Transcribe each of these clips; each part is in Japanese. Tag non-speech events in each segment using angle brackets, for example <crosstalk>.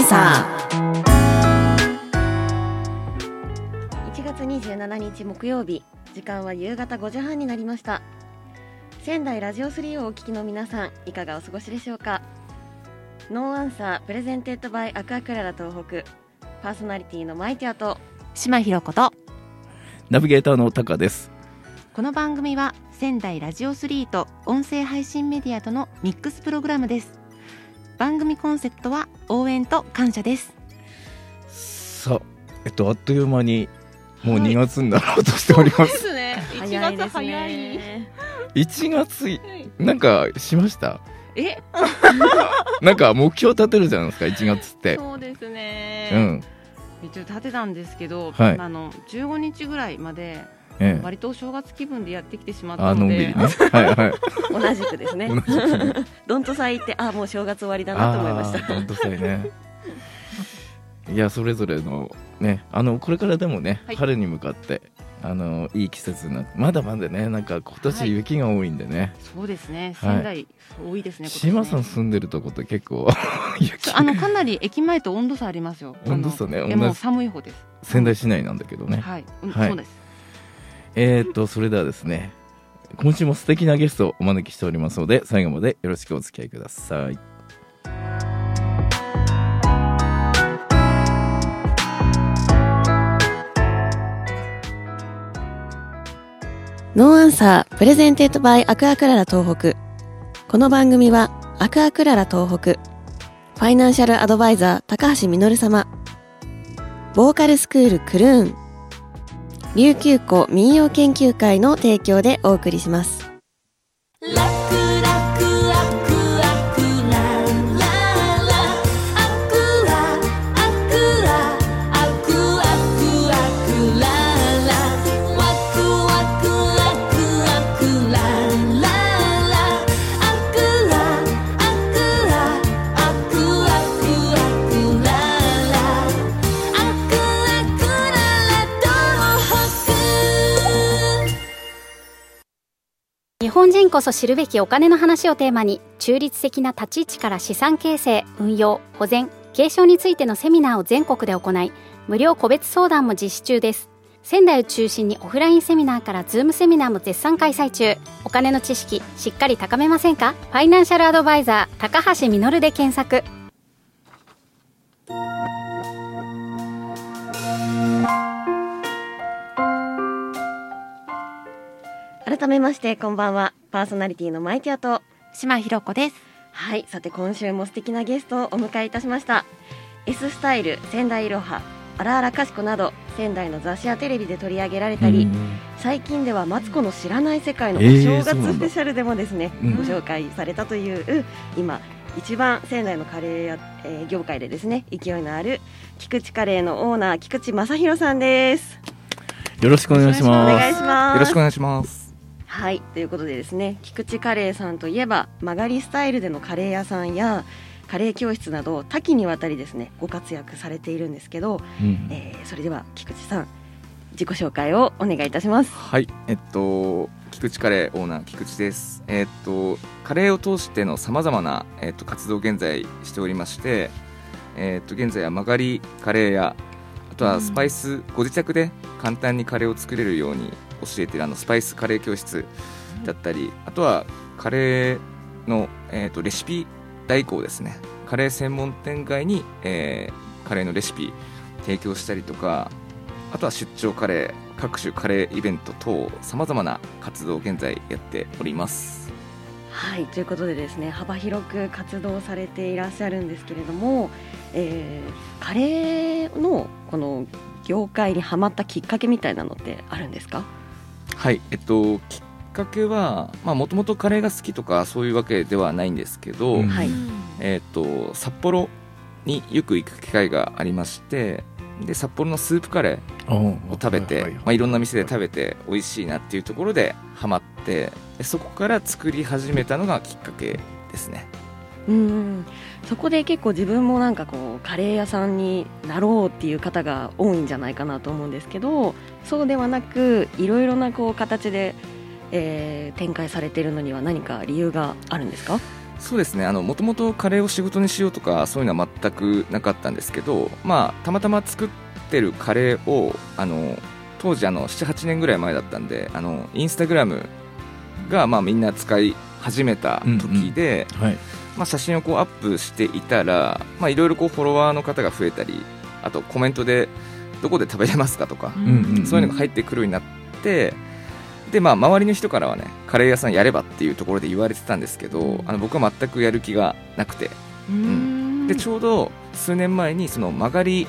サー。1月27日木曜日時間は夕方5時半になりました。仙台ラジオ3をお聞きの皆さんいかがお過ごしでしょうか？ No Answer presented by アクアクララ東北。パーソナリティのマイティアと。島ひろ子と。ナビゲーターのタカです。この番組は仙台ラジオ3と音声配信メディアとのミックスプログラムです。番組コンセプトは応援と感謝です。さあ、えっと、あっという間に、もう2月になろうとしております。すね早いですね。1月い、なんかしました？え？<laughs> なんか目標立てるじゃないですか、1月って。そうですね。うん。一応立てたんですけど、はい。あの15日ぐらいまでええ。割とお正月気分でやってきてしまっあ、たのでね。はいはい。<laughs> 同じくですね。<laughs> どんとさいってあもう正月終わりだなと思いました。あー本当そうね。いや、それぞれの、ね、あの、これからでもね、はい。春に向かって、あの、いい季節になって、まだまだね、なんか今はい。年雪が多いんでね。そうですね。はい。仙台多いですね,、島さん住んでるとこって結構、<laughs> 雪。あのかなり駅前と温度差ありますよ。温度差ねも同じ。寒い方です。仙台市内なんだけどね。はい、うんはい。そうですえー、っと、それではですね、今週も素敵なゲストをお招きしておりますので、最後までよろしくお付き合いください。 No Answer presented by アクアクララ東北。この番組はアクアクララ東北。ファイナンシャルアドバイザー高橋実様。ボーカルスクールクルーン。琉球湖民謡研究会の提供でお送りします。本人こそ知るべきお金の話をテーマに中立的な立ち位置から資産形成運用保全継承についてのセミナーを全国で行い無料個別相談も実施中です。仙台を中心にオフラインセミナーからズームセミナーも絶賛開催中。お金の知識しっかり高めませんか？ファイナンシャルアドバイザー高橋実で検索。改めましてこんばんは。パーソナリティのマイティアと。島ひろ子です。はい。さて今週も素敵なゲストをお迎えいたしました。S スタイル仙台いろはあらあらかしこなど仙台の雑誌やテレビで取り上げられたり、最近ではマツコの知らない世界のおえー正月スペシャルでもですね、うん。ご紹介されたという今一番仙台のカレーや、えー業界でですね勢いのある菊池カレーのオーナー菊池正弘さんです。よろしくお。願いします。よろしくお願いします。はいということでですね菊池カレーさんといえば曲がりスタイルでのカレー屋さんやカレー教室など多岐にわたりですねご活躍されているんですけど、うんえーそれでは菊池さん自己紹介をお願いいたしますはい、えっと、菊池カレーオーナー菊池です。えっと、カレーを通してのさまざまな、えっと、活動を現在しておりまして。えっと、現在は曲がりカレーや、あとはスパイス、ご自宅で簡単にカレーを作れるように教えてるあのスパイスカレー教室だったり、あとはカレーの、えっと、レシピ代行ですね。カレー専門店街に、えーカレーのレシピ提供したりとか、あとは出張カレー、各種カレーイベント等、さまざまな活動を現在やっております。はいということでですね幅広く活動されていらっしゃるんですけれども、えーカレーのこの業界にはまったきっかけみたいなのってあるんですか？はい、えっと、きっかけは、まあ、もともとカレーが好きとか、そういうわけではないんですけど、えっと、札幌によく行く機会がありまして、で、札幌のスープカレーをを食べて、まあ、いろんな店で食べて美味しいなっていうところでハマってでそこから作り始めたのがきっかけですねうんそこで結構自分もなんかこうカレー屋さんになろうっていう方が多いんじゃないかなと思うんですけどそうではなくいろいろなこう形で、えー展開されているのには何か理由があるんですか？そうですね。もともとカレーを仕事にしようとかそういうのは全くなかったんですけど、まあ、たまたま作ってるカレーをあの当時あの78年ぐらい前だったんであのインスタグラムがまあみんな使い始めた時で、うん。うん、はいまあ、写真をこうアップしていたらいろいろフォロワーの方が増えたりあとコメントでどこで食べれますかとか、うんうんうん、そういうのが入ってくるようになってで、まあ、周りの人からはねカレー屋さんやればっていうところで言われてたんですけど、うん、あの僕は全くやる気がなくて、うん、でちょうど数年前にその曲がり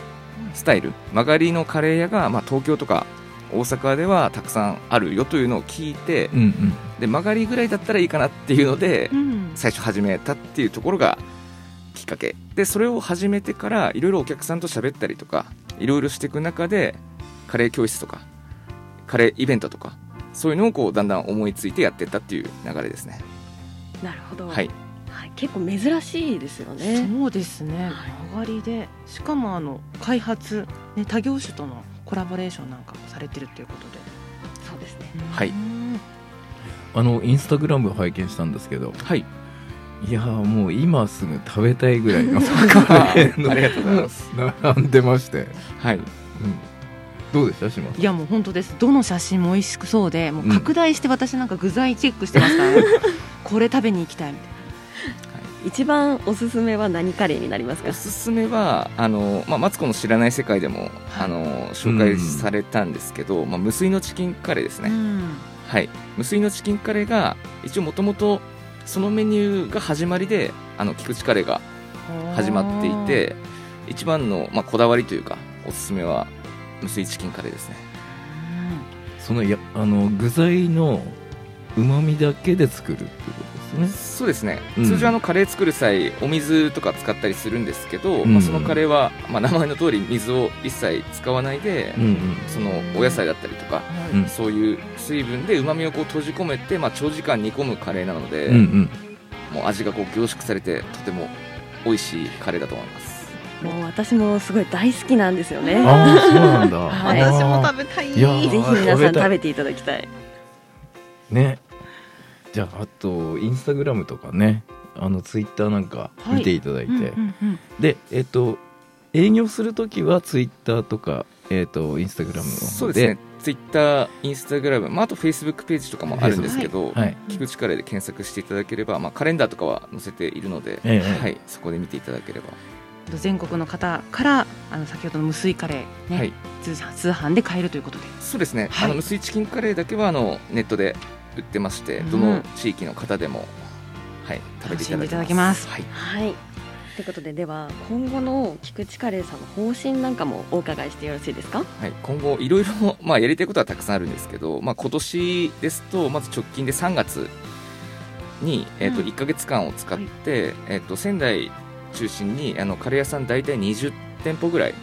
スタイル曲がりのカレー屋が、まあ、東京とか大阪ではたくさんあるよというのを聞いて、うんうん、で曲がりぐらいだったらいいかなっていうので、うん、最初始めたっていうところがきっかけ。でそれを始めてからいろいろお客さんと喋ったりとかいろいろしていく中でカレー教室とかカレーイベントとかそういうのをこうだんだん思いついてやってったっていう流れですね。なるほど、はい、はい、結構珍しいですよね。そうですね、曲がりで。しかもあの開発、ね、他業種とのコラボレーションなんかもされてるということで。そうですね。はい。あのインスタグラム拝見したんですけど。はい。いやもう今すぐ食べたいぐらいの <laughs> ありがとうございます。並んでまして。はい、うん。どうでした島いやもう本当です。どの写真も美味しくそうでもう拡大して私なんか具材チェックしてますから、ね、<laughs> これ食べに行きたいみたいな。一番おすすめは何カレーになりますか？おすすめはあの、まあ、マツコの知らない世界でも、あの紹介されたんですけど、うん、まあ、無水のチキンカレーですね、うん、はい。無水のチキンカレーが一応もともとそのメニューが始まりであの菊池カレーが始まっていて一番の、まあ、こだわりというかおすすめは無水チキンカレーですね。そのやあの具材のうまみだけで作るってこと？ねそうですね、うん、通常あのカレー作る際お水とか使ったりするんですけど、うん、まあ、そのカレーは、まあ、名前の通り水を一切使わないで、うんうん、そのお野菜だったりとか、うん、そういう水分でうまみをこう閉じ込めて、まあ、長時間煮込むカレーなので、うんうん、もう味がこう凝縮されてとても美味しいカレーだと思いますもう私もすごい大好きなんですよね。あそうなんだ。はい、私も食べたい。いぜひ皆さん食べていただきたい。ね。じゃああとインスタグラムとかね、あのツイッターなんか見ていただいて、はいうんうんうん、でえっ、と営業するときはツイッターとかえっ、とインスタグラムのそうですね。ツイッター、インスタグラム、まあ、あとフェイスブックページとかもあるんですけど、はい、菊池カレーで検索していただければ、まあ、カレンダーとかは載せているので、ええ、はい、そこで見ていただければ。全国の方からあの先ほどの無水カレーね、はい、通販で買えるということで。そうですね、はい、あの無水チキンカレーだけはあのネットで売ってまして、どの地域の方でも、はい、食べていただけます。はい、はい。とい。うことででは今後の菊池カレーさんの方針なんかもお伺いしてよろしいですか、はい、今後いろいろ、<laughs> まあ、やりたいことはたくさんあるんですけど、まあ、今年ですとまず直近で3月に、えー、と1か月間を使って、うん、えー、と仙台中心にあのカレー屋さん大体20店舗ぐらい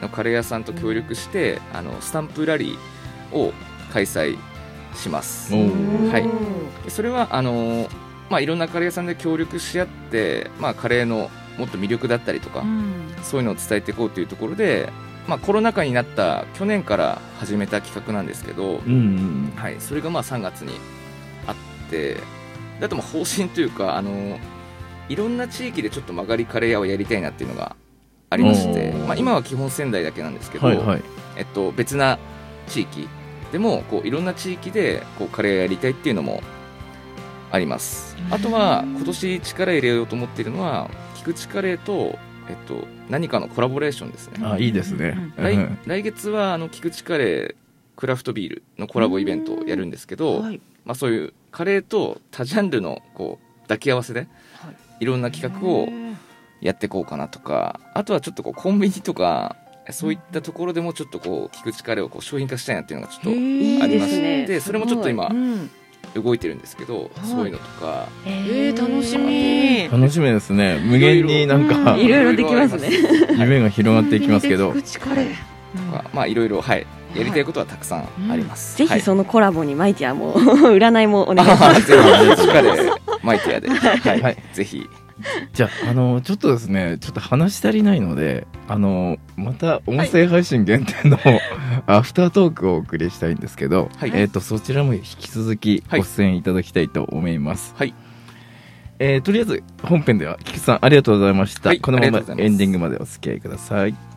のカレー屋さんと協力して、うん、あのスタンプラリーを開催します。はい、それはあのまあ、いろんなカレー屋さんで協力し合って、まあ、カレーのもっと魅力だったりとか、うん、そういうのを伝えていこうというところで、まあ、コロナ禍になった去年から始めた企画なんですけど、うんうん、はい、それがまあ3月にあってあとまあ方針というかあのいろんな地域でちょっと曲がりカレー屋をやりたいなっていうのがありまして、まあ、今は基本仙台だけなんですけど、はいはい、えっと、別な地域でもこういろんな地域でこうカレー屋やりたいっていうのもあります。あとは今年力入れようと思っているのは菊池カレーと、えっと、何かのコラボレーションですね。あいいですね。来来月はあの菊池カレークラフトビールのコラボイベントをやるんですけど、はい、まあ、そういうカレーと多ジャンルのこう抱き合わせでい。ろんな企画をやっていこうかなとかあとはちょっとこうコンビニとかそういったところでもちょっとこう菊池カレーをこう商品化したいなっていうのがちょっとありまして、それもちょっと今、動いてるんですけど、そういうのとか。えー、楽しみ。楽しみ。ですね。無限になんかいろいろ。<laughs> できますね。夢が広がっていきますけど。菊池カレーまあいろいろはい。やりたいことはたくさんあります、ぜひそのコラボにマイティアも <laughs> 占いもお願いします。<laughs> ぜひカレーマイティアで。はい、ぜひ <laughs> じゃあ、あの、ちょっとですね、ちょっと話足りないので、あの、また音声配信限定の、はい、<laughs> アフタートークをお送りしたいんですけど、はい、えっ、ー、と、そちらも引き続きご出演いただきたいと思います。はい。えーとりあえず本編では菊池さんありがとうございました、はい。このままエンディングまでお付き合いください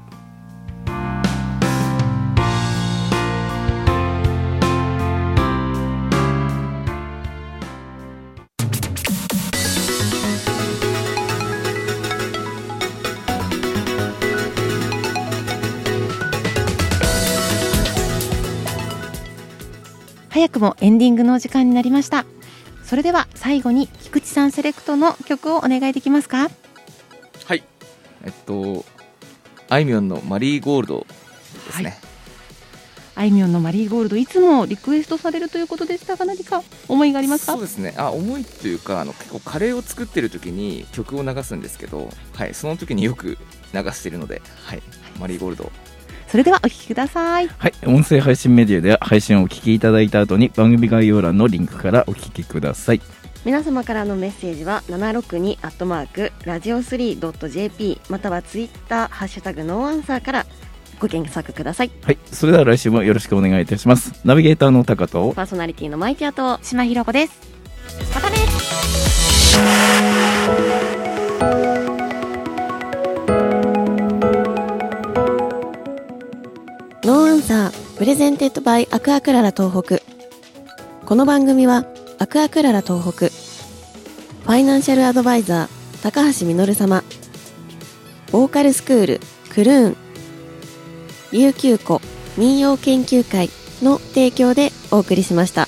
早くもエンディングのお時間になりました。それでは最後に菊池さんセレクトの曲をお願いできますか？はい。えっとあいみょんの「マリーゴールド」ですね、あいみょんのマリーゴールドいつもリクエストされるということでしたが何か思いがありますか？そうですね。あ思いというかあの結構カレーを作ってる時に曲を流すんですけど、はい、その時によく流してるので、はい、マリーゴールドそれではお聴きください。はい音声配信メディアでは配信をお聞きいただいた後に番組概要欄のリンクからお聞きください。皆様からのメッセージは762アットマークラジオ 3.jp またはツイッターハッシュタグノーアンサーからご検索ください。はいそれでは来週もよろしくお願いいたします。ナビゲーターの高とパーソナリティのマイティアと島ひろ子です。またねNo Answer presented by アクアクララ東北。この番組はアクアクララ東北。ファイナンシャルアドバイザー高橋実様。ボーカルスクールクルーン。琉球古民謡研究会の提供でお送りしました。